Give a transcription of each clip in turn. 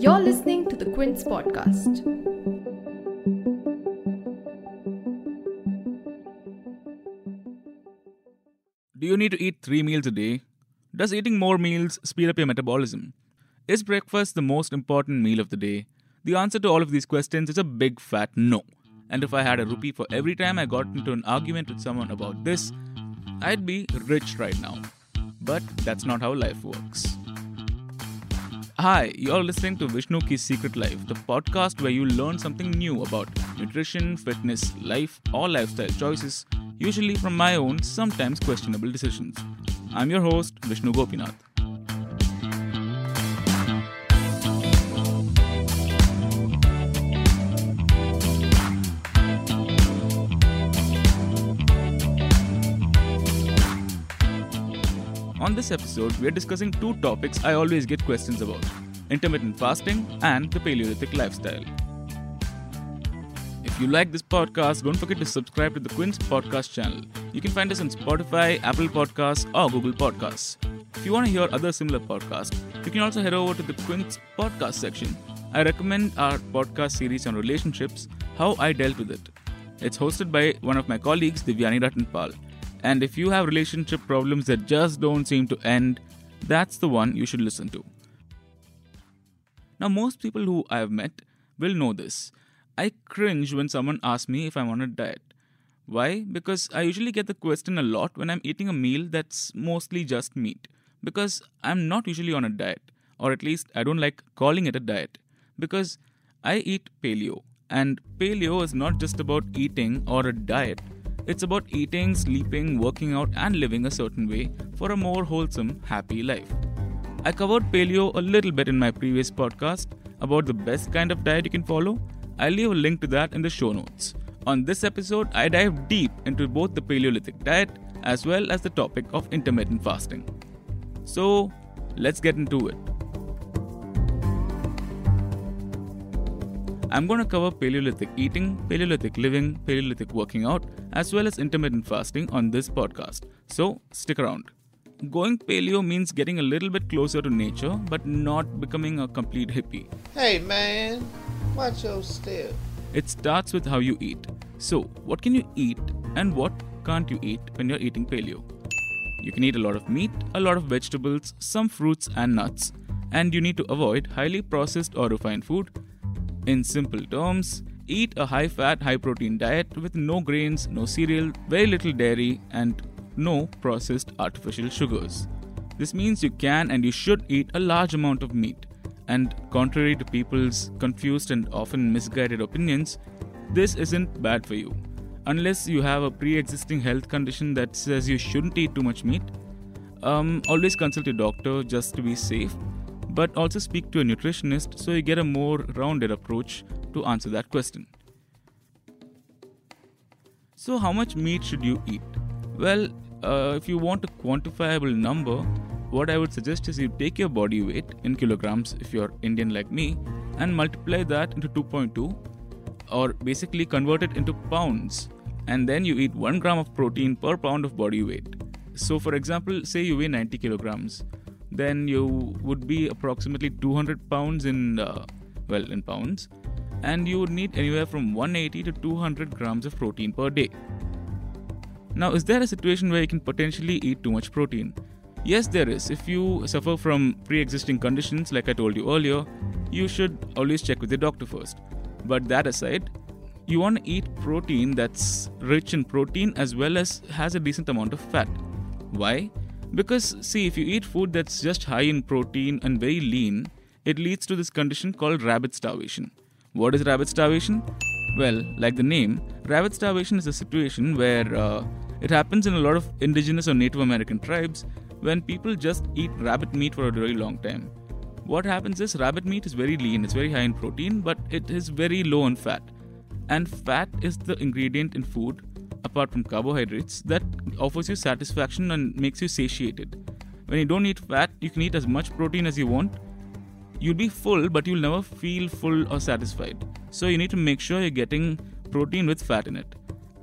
You're listening to the Quint's podcast. Do you need to eat three meals a day? Does eating more meals speed up your metabolism? Is breakfast the most important meal of the day? The answer to all of these questions is a big fat no. And if I had a rupee for every time I got into an argument with someone about this, I'd be rich right now. But that's not how life works. Hi, you're listening to Vishnu Ki's Secret Life, the podcast where you learn something new about nutrition, fitness, life, or lifestyle choices, usually from my own, sometimes questionable decisions. I'm your host, Vishnu Gopinath. On this episode, we are discussing two topics I always get questions about intermittent fasting and the Paleolithic lifestyle. If you like this podcast, don't forget to subscribe to the Quint's Podcast channel. You can find us on Spotify, Apple Podcasts, or Google Podcasts. If you want to hear other similar podcasts, you can also head over to the Quint's Podcast section. I recommend our podcast series on relationships, How I Dealt with It. It's hosted by one of my colleagues, Divyani Rattanpal. And if you have relationship problems that just don't seem to end, that's the one you should listen to. Now, most people who I have met will know this. I cringe when someone asks me if I'm on a diet. Why? Because I usually get the question a lot when I'm eating a meal that's mostly just meat. Because I'm not usually on a diet, or at least I don't like calling it a diet. Because I eat paleo, and paleo is not just about eating or a diet, it's about eating, sleeping, working out, and living a certain way for a more wholesome, happy life. I covered paleo a little bit in my previous podcast about the best kind of diet you can follow. I'll leave a link to that in the show notes. On this episode, I dive deep into both the Paleolithic diet as well as the topic of intermittent fasting. So, let's get into it. I'm going to cover Paleolithic eating, Paleolithic living, Paleolithic working out, as well as intermittent fasting on this podcast. So, stick around. Going paleo means getting a little bit closer to nature, but not becoming a complete hippie. Hey man, watch your step. It starts with how you eat. So, what can you eat and what can't you eat when you're eating paleo? You can eat a lot of meat, a lot of vegetables, some fruits and nuts, and you need to avoid highly processed or refined food. In simple terms, eat a high fat, high protein diet with no grains, no cereal, very little dairy, and no processed artificial sugars. This means you can and you should eat a large amount of meat. And contrary to people's confused and often misguided opinions, this isn't bad for you. Unless you have a pre existing health condition that says you shouldn't eat too much meat, um, always consult your doctor just to be safe, but also speak to a nutritionist so you get a more rounded approach to answer that question. So, how much meat should you eat? Well, uh, if you want a quantifiable number, what I would suggest is you take your body weight in kilograms if you're Indian like me and multiply that into 2.2 or basically convert it into pounds and then you eat 1 gram of protein per pound of body weight. So, for example, say you weigh 90 kilograms, then you would be approximately 200 pounds in, uh, well, in pounds, and you would need anywhere from 180 to 200 grams of protein per day. Now, is there a situation where you can potentially eat too much protein? Yes, there is. If you suffer from pre existing conditions, like I told you earlier, you should always check with your doctor first. But that aside, you want to eat protein that's rich in protein as well as has a decent amount of fat. Why? Because, see, if you eat food that's just high in protein and very lean, it leads to this condition called rabbit starvation. What is rabbit starvation? Well, like the name, rabbit starvation is a situation where uh, it happens in a lot of indigenous or Native American tribes when people just eat rabbit meat for a very long time. What happens is rabbit meat is very lean, it's very high in protein, but it is very low in fat. And fat is the ingredient in food, apart from carbohydrates, that offers you satisfaction and makes you satiated. When you don't eat fat, you can eat as much protein as you want. You'll be full, but you'll never feel full or satisfied. So you need to make sure you're getting protein with fat in it.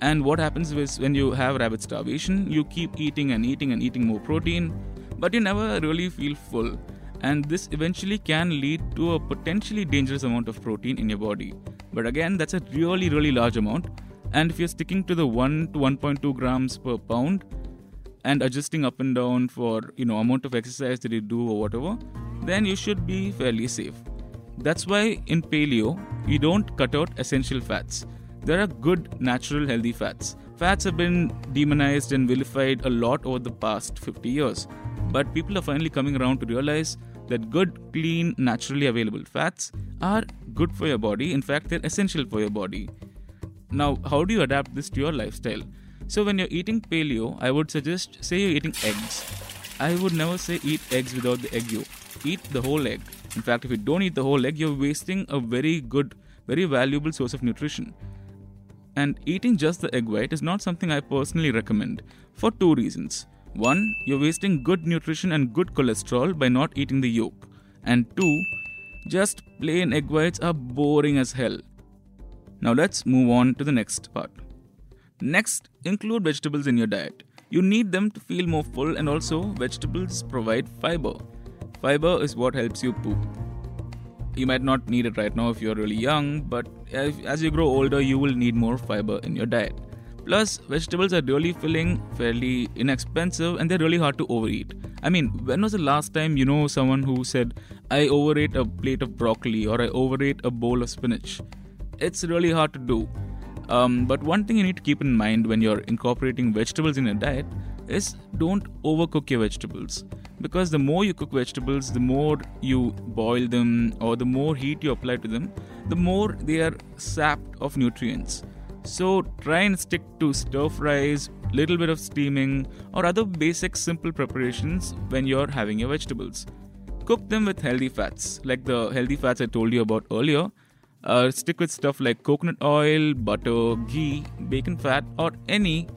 And what happens is when you have rabbit starvation, you keep eating and eating and eating more protein, but you never really feel full. And this eventually can lead to a potentially dangerous amount of protein in your body. But again, that's a really, really large amount. And if you're sticking to the 1 to 1.2 grams per pound and adjusting up and down for, you know, amount of exercise that you do or whatever, then you should be fairly safe. That's why in paleo, you don't cut out essential fats. There are good, natural, healthy fats. Fats have been demonized and vilified a lot over the past 50 years, but people are finally coming around to realize that good, clean, naturally available fats are good for your body. In fact, they're essential for your body. Now, how do you adapt this to your lifestyle? So, when you're eating paleo, I would suggest say you're eating eggs. I would never say eat eggs without the egg yolk. Eat the whole egg. In fact, if you don't eat the whole egg, you're wasting a very good, very valuable source of nutrition. And eating just the egg white is not something I personally recommend for two reasons. One, you're wasting good nutrition and good cholesterol by not eating the yolk. And two, just plain egg whites are boring as hell. Now let's move on to the next part. Next, include vegetables in your diet. You need them to feel more full, and also, vegetables provide fiber. Fiber is what helps you poop. You might not need it right now if you're really young, but as you grow older, you will need more fiber in your diet. Plus, vegetables are really filling, fairly inexpensive, and they're really hard to overeat. I mean, when was the last time you know someone who said, I overate a plate of broccoli or I overate a bowl of spinach? It's really hard to do. Um, but one thing you need to keep in mind when you're incorporating vegetables in your diet is don't overcook your vegetables. Because the more you cook vegetables, the more you boil them or the more heat you apply to them, the more they are sapped of nutrients. So try and stick to stir fries, little bit of steaming, or other basic simple preparations when you're having your vegetables. Cook them with healthy fats, like the healthy fats I told you about earlier, uh, stick with stuff like coconut oil, butter, ghee, bacon fat, or any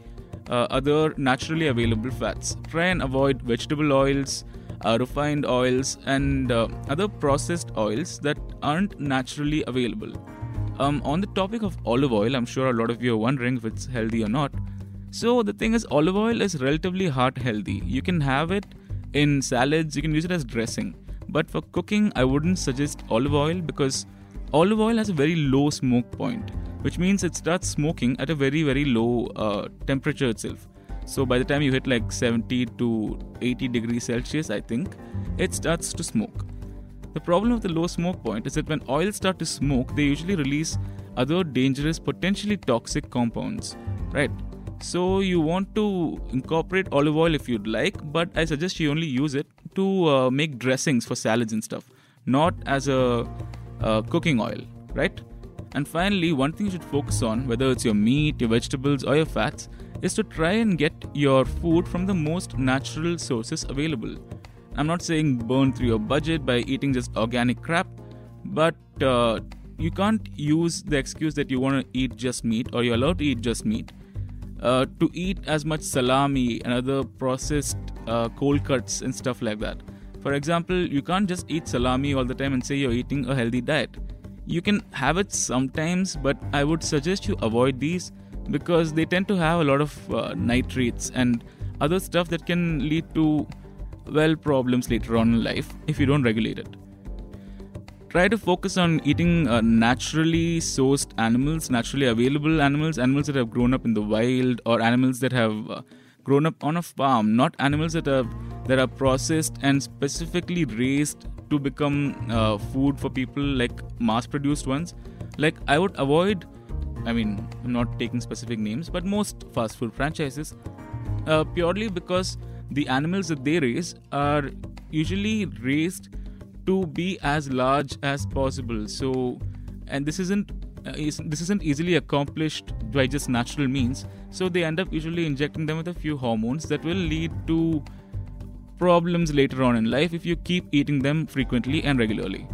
uh, other naturally available fats. Try and avoid vegetable oils, uh, refined oils, and uh, other processed oils that aren't naturally available. Um, on the topic of olive oil, I'm sure a lot of you are wondering if it's healthy or not. So, the thing is, olive oil is relatively heart healthy. You can have it in salads, you can use it as dressing. But for cooking, I wouldn't suggest olive oil because olive oil has a very low smoke point, which means it starts smoking at a very, very low uh, temperature itself. So by the time you hit like 70 to 80 degrees Celsius, I think, it starts to smoke. The problem with the low smoke point is that when oils start to smoke, they usually release other dangerous, potentially toxic compounds, right? So you want to incorporate olive oil if you'd like, but I suggest you only use it to uh, make dressings for salads and stuff, not as a uh, cooking oil, right? And finally, one thing you should focus on, whether it's your meat, your vegetables, or your fats, is to try and get your food from the most natural sources available. I'm not saying burn through your budget by eating just organic crap, but uh, you can't use the excuse that you want to eat just meat or you're allowed to eat just meat uh, to eat as much salami and other processed uh, cold cuts and stuff like that. For example, you can't just eat salami all the time and say you're eating a healthy diet. You can have it sometimes, but I would suggest you avoid these because they tend to have a lot of uh, nitrates and other stuff that can lead to, well, problems later on in life if you don't regulate it. Try to focus on eating uh, naturally sourced animals, naturally available animals, animals that have grown up in the wild, or animals that have uh, grown up on a farm, not animals that are that are processed and specifically raised to become uh, food for people like mass produced ones. Like i would avoid i mean i'm not taking specific names but most fast food franchises uh, purely because the animals that they raise are usually raised to be as large as possible. So and this isn't uh, is, this isn't easily accomplished by just natural means. So they end up usually injecting them with a few hormones that will lead to problems later on in life if you keep eating them frequently and regularly.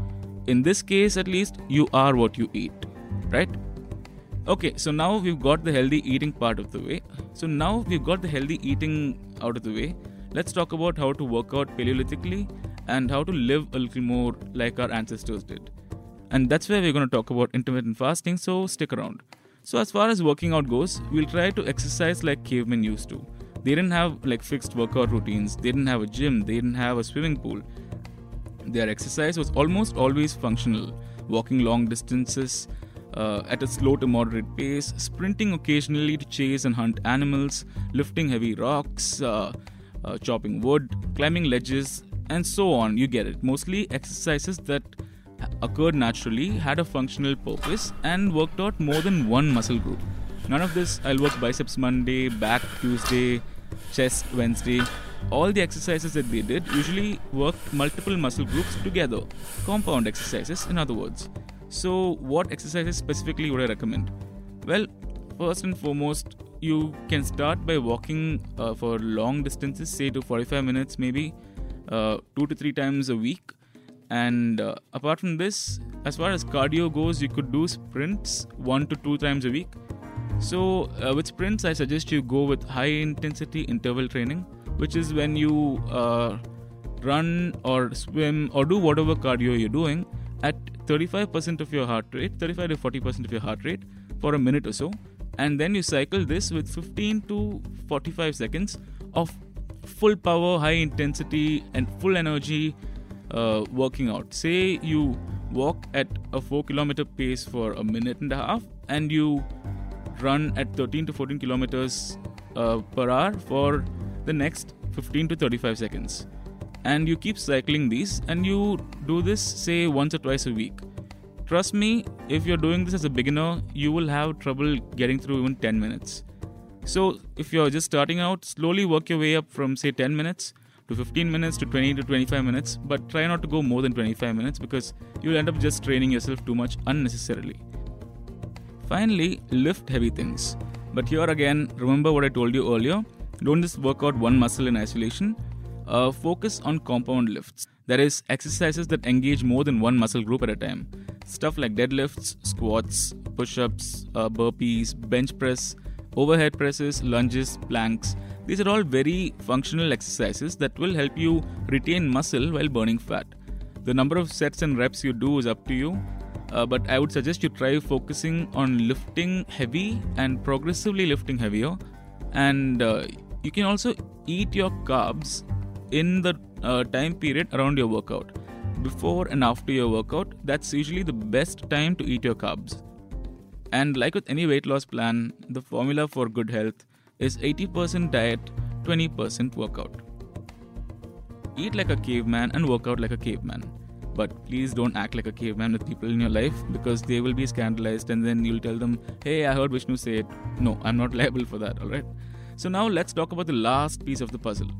In this case, at least, you are what you eat, right? Okay, so now we've got the healthy eating part of the way. So now we've got the healthy eating out of the way. Let's talk about how to work out paleolithically and how to live a little more like our ancestors did. And that's where we're going to talk about intermittent fasting, so stick around. So, as far as working out goes, we'll try to exercise like cavemen used to They didn't have like fixed workout routines. They didn't have a gym. They didn't have a swimming pool. Their exercise was almost always functional, walking long distances uh, at a slow to moderate pace, sprinting occasionally to chase and hunt animals, lifting heavy rocks, uh, uh, chopping wood, climbing ledges, and so on. You get it. Mostly exercises that occurred naturally, had a functional purpose, and worked out more than one muscle group. None of this, I'll work biceps Monday, back Tuesday, chest Wednesday. All the exercises that they did usually worked multiple muscle groups together. Compound exercises, in other words. So, what exercises specifically would I recommend? Well, first and foremost, you can start by walking uh, for long distances, say to 45 minutes maybe, uh, two to three times a week. And uh, apart from this, as far as cardio goes, you could do sprints one to two times a week. So, uh, with sprints, I suggest you go with high intensity interval training, which is when you uh, run or swim or do whatever cardio you're doing at 35% of your heart rate, 35 to 40% of your heart rate for a minute or so. And then you cycle this with 15 to 45 seconds of full power, high intensity, and full energy uh, working out. Say you walk at a 4 kilometer pace for a minute and a half, and you run at 13 to 14 kilometers uh, per hour for the next 15 to 35 seconds. And you keep cycling these, and you do this, say, once or twice a week. Trust me, if you're doing this as a beginner, you will have trouble getting through even 10 minutes. So, if you're just starting out, slowly work your way up from say 10 minutes to 15 minutes to 20 to 25 minutes, but try not to go more than 25 minutes because you'll end up just training yourself too much unnecessarily. Finally, lift heavy things. But here again, remember what I told you earlier don't just work out one muscle in isolation. Uh, focus on compound lifts. That is, exercises that engage more than one muscle group at a time. Stuff like deadlifts, squats, push ups, uh, burpees, bench press, overhead presses, lunges, planks. These are all very functional exercises that will help you retain muscle while burning fat. The number of sets and reps you do is up to you, uh, but I would suggest you try focusing on lifting heavy and progressively lifting heavier. And uh, you can also eat your carbs in the uh, time period around your workout. Before and after your workout, that's usually the best time to eat your carbs. And like with any weight loss plan, the formula for good health is 80% diet, 20% workout. Eat like a caveman and work out like a caveman. But please don't act like a caveman with people in your life because they will be scandalized and then you'll tell them, hey, I heard Vishnu say it. No, I'm not liable for that, alright? So now let's talk about the last piece of the puzzle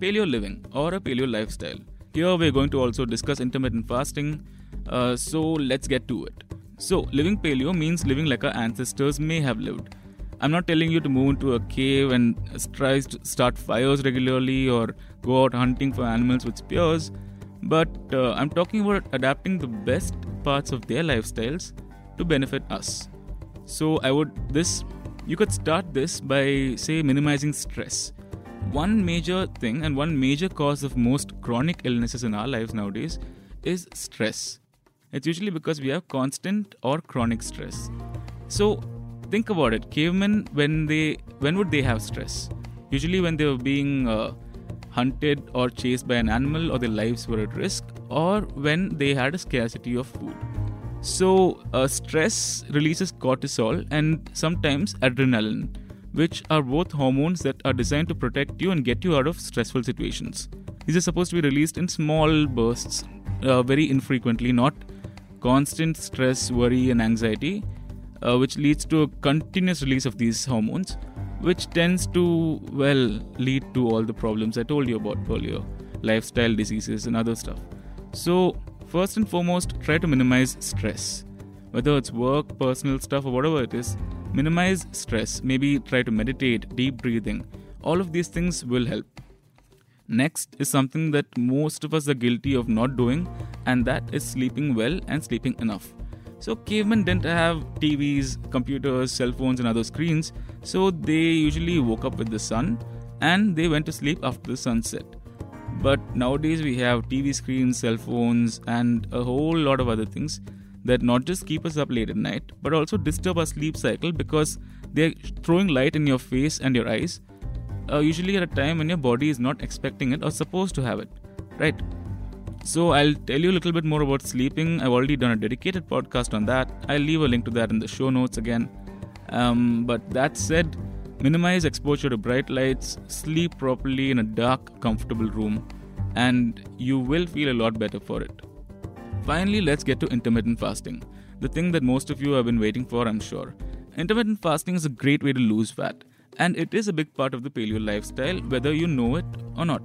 paleo living or a paleo lifestyle. Here we're going to also discuss intermittent fasting. Uh, so let's get to it. So, living paleo means living like our ancestors may have lived. I'm not telling you to move into a cave and try to start fires regularly or go out hunting for animals with spears, but uh, I'm talking about adapting the best parts of their lifestyles to benefit us. So, I would this you could start this by say minimizing stress. One major thing and one major cause of most chronic illnesses in our lives nowadays is stress it's usually because we have constant or chronic stress. So think about it. Cavemen, when they when would they have stress? Usually when they were being uh, hunted or chased by an animal or their lives were at risk, or when they had a scarcity of food. So uh, stress releases cortisol and sometimes adrenaline, which are both hormones that are designed to protect you and get you out of stressful situations. These are supposed to be released in small bursts, uh, very infrequently, not constant stress, worry, and anxiety, uh, which leads to a continuous release of these hormones, which tends to, well, lead to all the problems I told you about earlier lifestyle diseases and other stuff. So, first and foremost, try to minimize stress. Whether it's work, personal stuff, or whatever it is, minimize stress. Maybe try to meditate, deep breathing. All of these things will help. Next is something that most of us are guilty of not doing, and that is sleeping well and sleeping enough. So, cavemen didn't have TVs, computers, cell phones, and other screens, so they usually woke up with the sun and they went to sleep after the sunset. But nowadays, we have TV screens, cell phones, and a whole lot of other things that not just keep us up late at night, but also disturb our sleep cycle because they're throwing light in your face and your eyes uh, usually at a time when your body is not expecting it or supposed to have it, right? So I'll tell you a little bit more about sleeping. I've already done a dedicated podcast on that. I'll leave a link to that in the show notes again. Um, but that said, minimize exposure to bright lights, sleep properly in a dark, comfortable room, and you will feel a lot better for it. Finally, let's get to intermittent fasting, the thing that most of you have been waiting for, I'm sure. Intermittent fasting is a great way to lose fat, and it is a big part of the paleo lifestyle, whether you know it or not.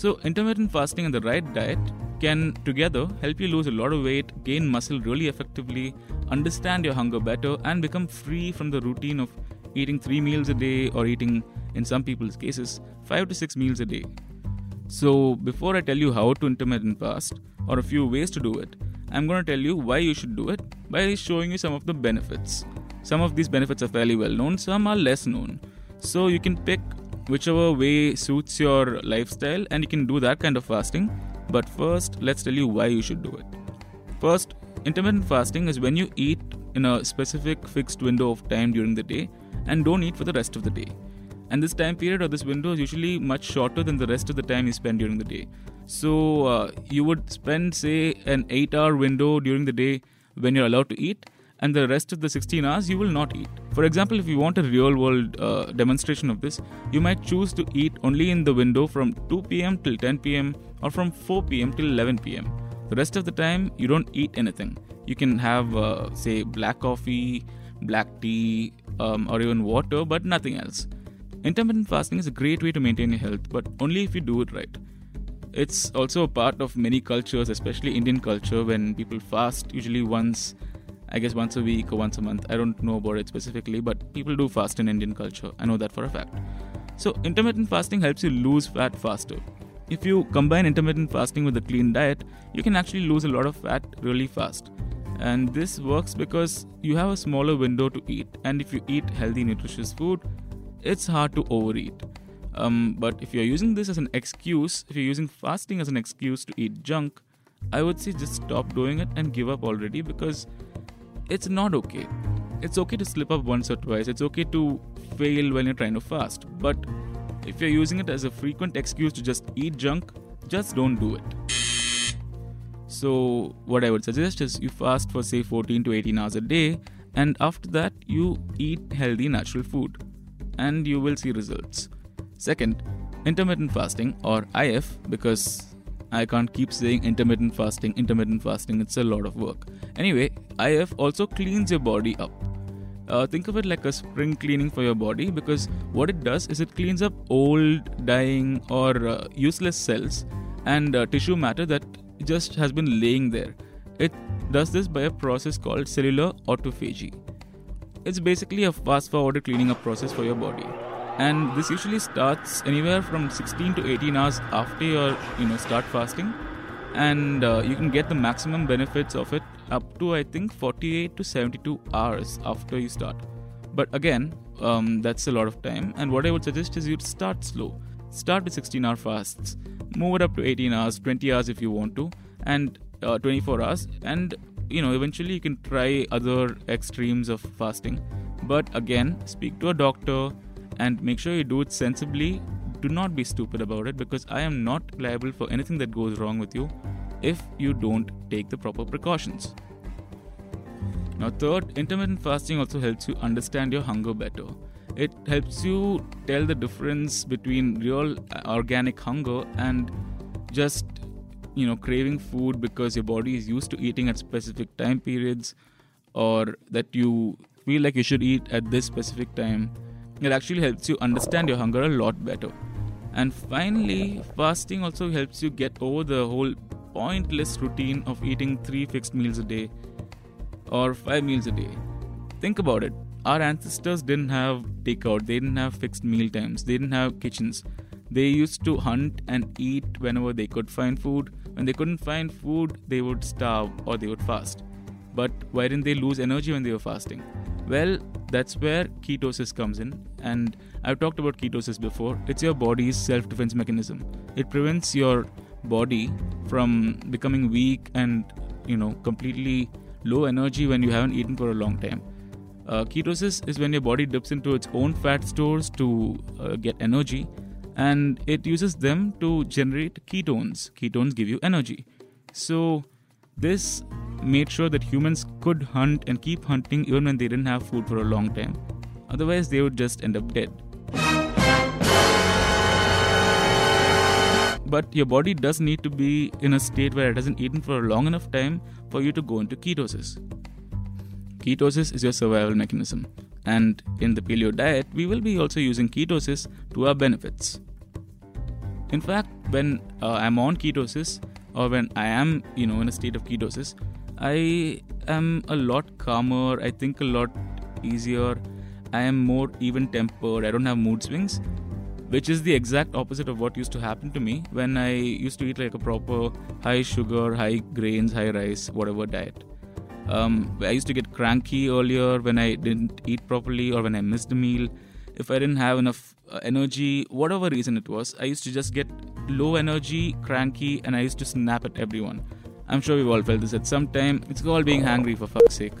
So, intermittent fasting and the right diet can together help you lose a lot of weight, gain muscle really effectively, understand your hunger better, and become free from the routine of eating three meals a day or eating, in some people's cases, five to six meals a day. So, before I tell you how to intermittent fast or a few ways to do it, I'm going to tell you why you should do it by showing you some of the benefits. Some of these benefits are fairly well known, some are less known. So, you can pick whichever way suits your lifestyle and you can do that kind of fasting. But first, let's tell you why you should do it. First, intermittent fasting is when you eat in a specific fixed window of time during the day and don't eat for the rest of the day. And this time period or this window is usually much shorter than the rest of the time you spend during the day. So, uh, you would spend, say, an 8 hour window during the day when you're allowed to eat, and the rest of the 16 hours you will not eat. For example, if you want a real world uh, demonstration of this, you might choose to eat only in the window from 2 pm till 10 pm or from 4 pm till 11 pm. The rest of the time, you don't eat anything. You can have, uh, say, black coffee, black tea, um, or even water, but nothing else. Intermittent fasting is a great way to maintain your health, but only if you do it right. It's also a part of many cultures, especially Indian culture, when people fast usually once, I guess once a week or once a month. I don't know about it specifically, but people do fast in Indian culture. I know that for a fact. So, intermittent fasting helps you lose fat faster. If you combine intermittent fasting with a clean diet, you can actually lose a lot of fat really fast. And this works because you have a smaller window to eat, and if you eat healthy, nutritious food, it's hard to overeat. Um, but if you're using this as an excuse, if you're using fasting as an excuse to eat junk, I would say just stop doing it and give up already because it's not okay. It's okay to slip up once or twice, it's okay to fail when you're trying to fast. But if you're using it as a frequent excuse to just eat junk, just don't do it. So, what I would suggest is you fast for say 14 to 18 hours a day, and after that, you eat healthy natural food, and you will see results. Second, intermittent fasting or IF, because I can't keep saying intermittent fasting, intermittent fasting, it's a lot of work. Anyway, IF also cleans your body up. Uh, think of it like a spring cleaning for your body because what it does is it cleans up old, dying, or uh, useless cells and uh, tissue matter that just has been laying there. It does this by a process called cellular autophagy. It's basically a fast forwarded cleaning up process for your body. And this usually starts anywhere from 16 to 18 hours after your you know start fasting and uh, you can get the maximum benefits of it up to I think 48 to 72 hours after you start. But again, um, that's a lot of time. And what I would suggest is you start slow. Start with 16 hour fasts, move it up to 18 hours, 20 hours if you want to, and uh, 24 hours. And you know, eventually you can try other extremes of fasting. But again, speak to a doctor and make sure you do it sensibly. Do not be stupid about it because I am not liable for anything that goes wrong with you if you don't take the proper precautions. Now, third, intermittent fasting also helps you understand your hunger better. It helps you tell the difference between real organic hunger and just you know craving food because your body is used to eating at specific time periods or that you feel like you should eat at this specific time it actually helps you understand your hunger a lot better. And finally fasting also helps you get over the whole pointless routine of eating 3 fixed meals a day or 5 meals a day. Think about it. Our ancestors didn't have takeout they didn't have fixed meal times they didn't have kitchens. They used to hunt and eat whenever they could find food. When they couldn't find food, they would starve or they would fast. But why didn't they lose energy when they were fasting? Well, that's where ketosis comes in. And I've talked about ketosis before. It's your body's self defense mechanism. It prevents your body from becoming weak and, you know, completely low energy when you haven't eaten for a long time. Uh, ketosis is when your body dips into its own fat stores to uh, get energy, and it uses them to generate ketones. Ketones give you energy. So, this made sure that humans could hunt and keep hunting even when they didn't have food for a long time. Otherwise, they would just end up dead. But your body does need to be in a state where it hasn't eaten for a long enough time for you to go into ketosis. Ketosis is your survival mechanism, and in the paleo diet, we will be also using ketosis to our benefits. In fact, when uh, I'm on ketosis, or when I am, you know, in a state of ketosis, I am a lot calmer. I think a lot easier. I am more even tempered. I don't have mood swings, which is the exact opposite of what used to happen to me when I used to eat like a proper high sugar, high grains, high rice, whatever diet. Um, I used to get cranky earlier when I didn't eat properly or when I missed a meal. If I didn't have enough uh, energy, whatever reason it was, I used to just get low energy, cranky, and I used to snap at everyone. I'm sure we've all felt this at some time. It's called being hungry for fuck's sake.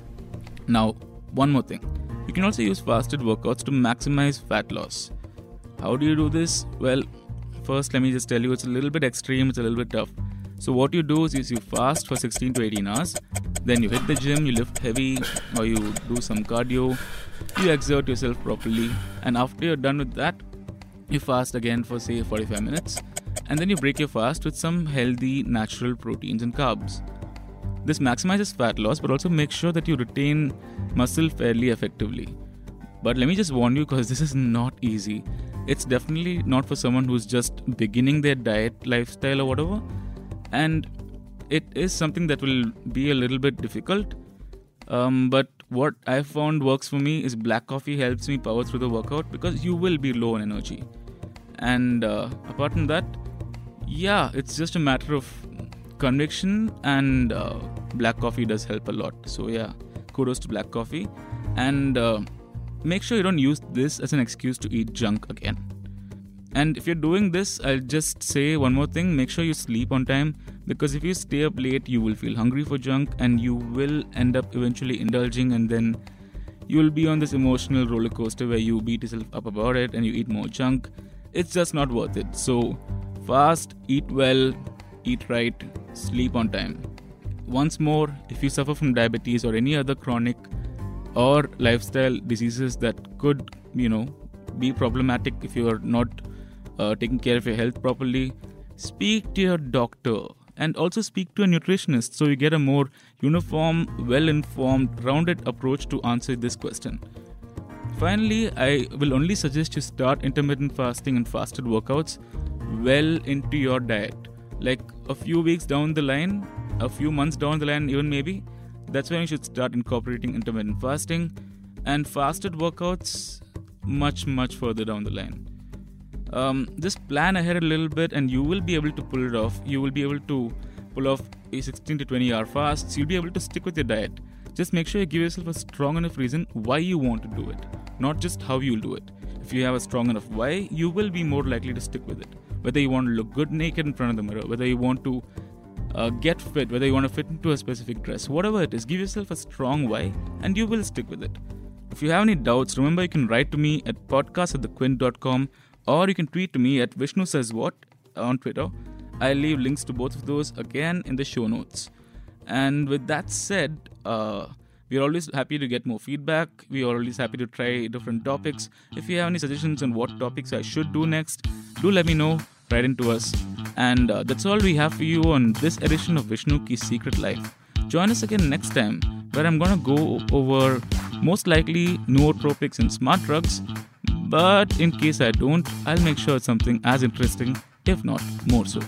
Now, one more thing. You can also use fasted workouts to maximize fat loss. How do you do this? Well, first let me just tell you it's a little bit extreme, it's a little bit tough. So what you do is, is you fast for 16 to 18 hours, then you hit the gym, you lift heavy or you do some cardio, you exert yourself properly, and after you're done with that, you fast again for say 45 minutes, and then you break your fast with some healthy natural proteins and carbs. This maximizes fat loss but also makes sure that you retain muscle fairly effectively. But let me just warn you because this is not easy. It's definitely not for someone who's just beginning their diet lifestyle or whatever and it is something that will be a little bit difficult. Um, but what I found works for me is black coffee helps me power through the workout because you will be low on energy. And uh, apart from that, yeah, it's just a matter of conviction, and uh, black coffee does help a lot. So, yeah, kudos to black coffee. And uh, make sure you don't use this as an excuse to eat junk again. And if you're doing this, I'll just say one more thing make sure you sleep on time because if you stay up late, you will feel hungry for junk and you will end up eventually indulging, and then you'll be on this emotional roller coaster where you beat yourself up about it and you eat more junk. It's just not worth it. So, fast, eat well, eat right, sleep on time. Once more, if you suffer from diabetes or any other chronic or lifestyle diseases that could, you know, be problematic if you are not uh, taking care of your health properly, speak to your doctor and also speak to a nutritionist so you get a more uniform, well informed, rounded approach to answer this question. Finally, I will only suggest you start intermittent fasting and fasted workouts well into your diet. Like a few weeks down the line, a few months down the line, even maybe, that's when you should start incorporating intermittent fasting and fasted workouts much, much further down the line. Um, just plan ahead a little bit and you will be able to pull it off. You will be able to pull off a 16 to 20 hour fast you'll be able to stick with your diet just make sure you give yourself a strong enough reason why you want to do it not just how you'll do it if you have a strong enough why you will be more likely to stick with it whether you want to look good naked in front of the mirror whether you want to uh, get fit whether you want to fit into a specific dress whatever it is give yourself a strong why and you will stick with it if you have any doubts remember you can write to me at podcast at thequint.com or you can tweet to me at Vishnu says what on Twitter. I'll leave links to both of those again in the show notes. And with that said, uh, we're always happy to get more feedback. We're always happy to try different topics. If you have any suggestions on what topics I should do next, do let me know. Write into us. And uh, that's all we have for you on this edition of Vishnu Secret Life. Join us again next time, where I'm gonna go over most likely nootropics and smart drugs but in case I don't, I'll make sure it's something as interesting, if not more so.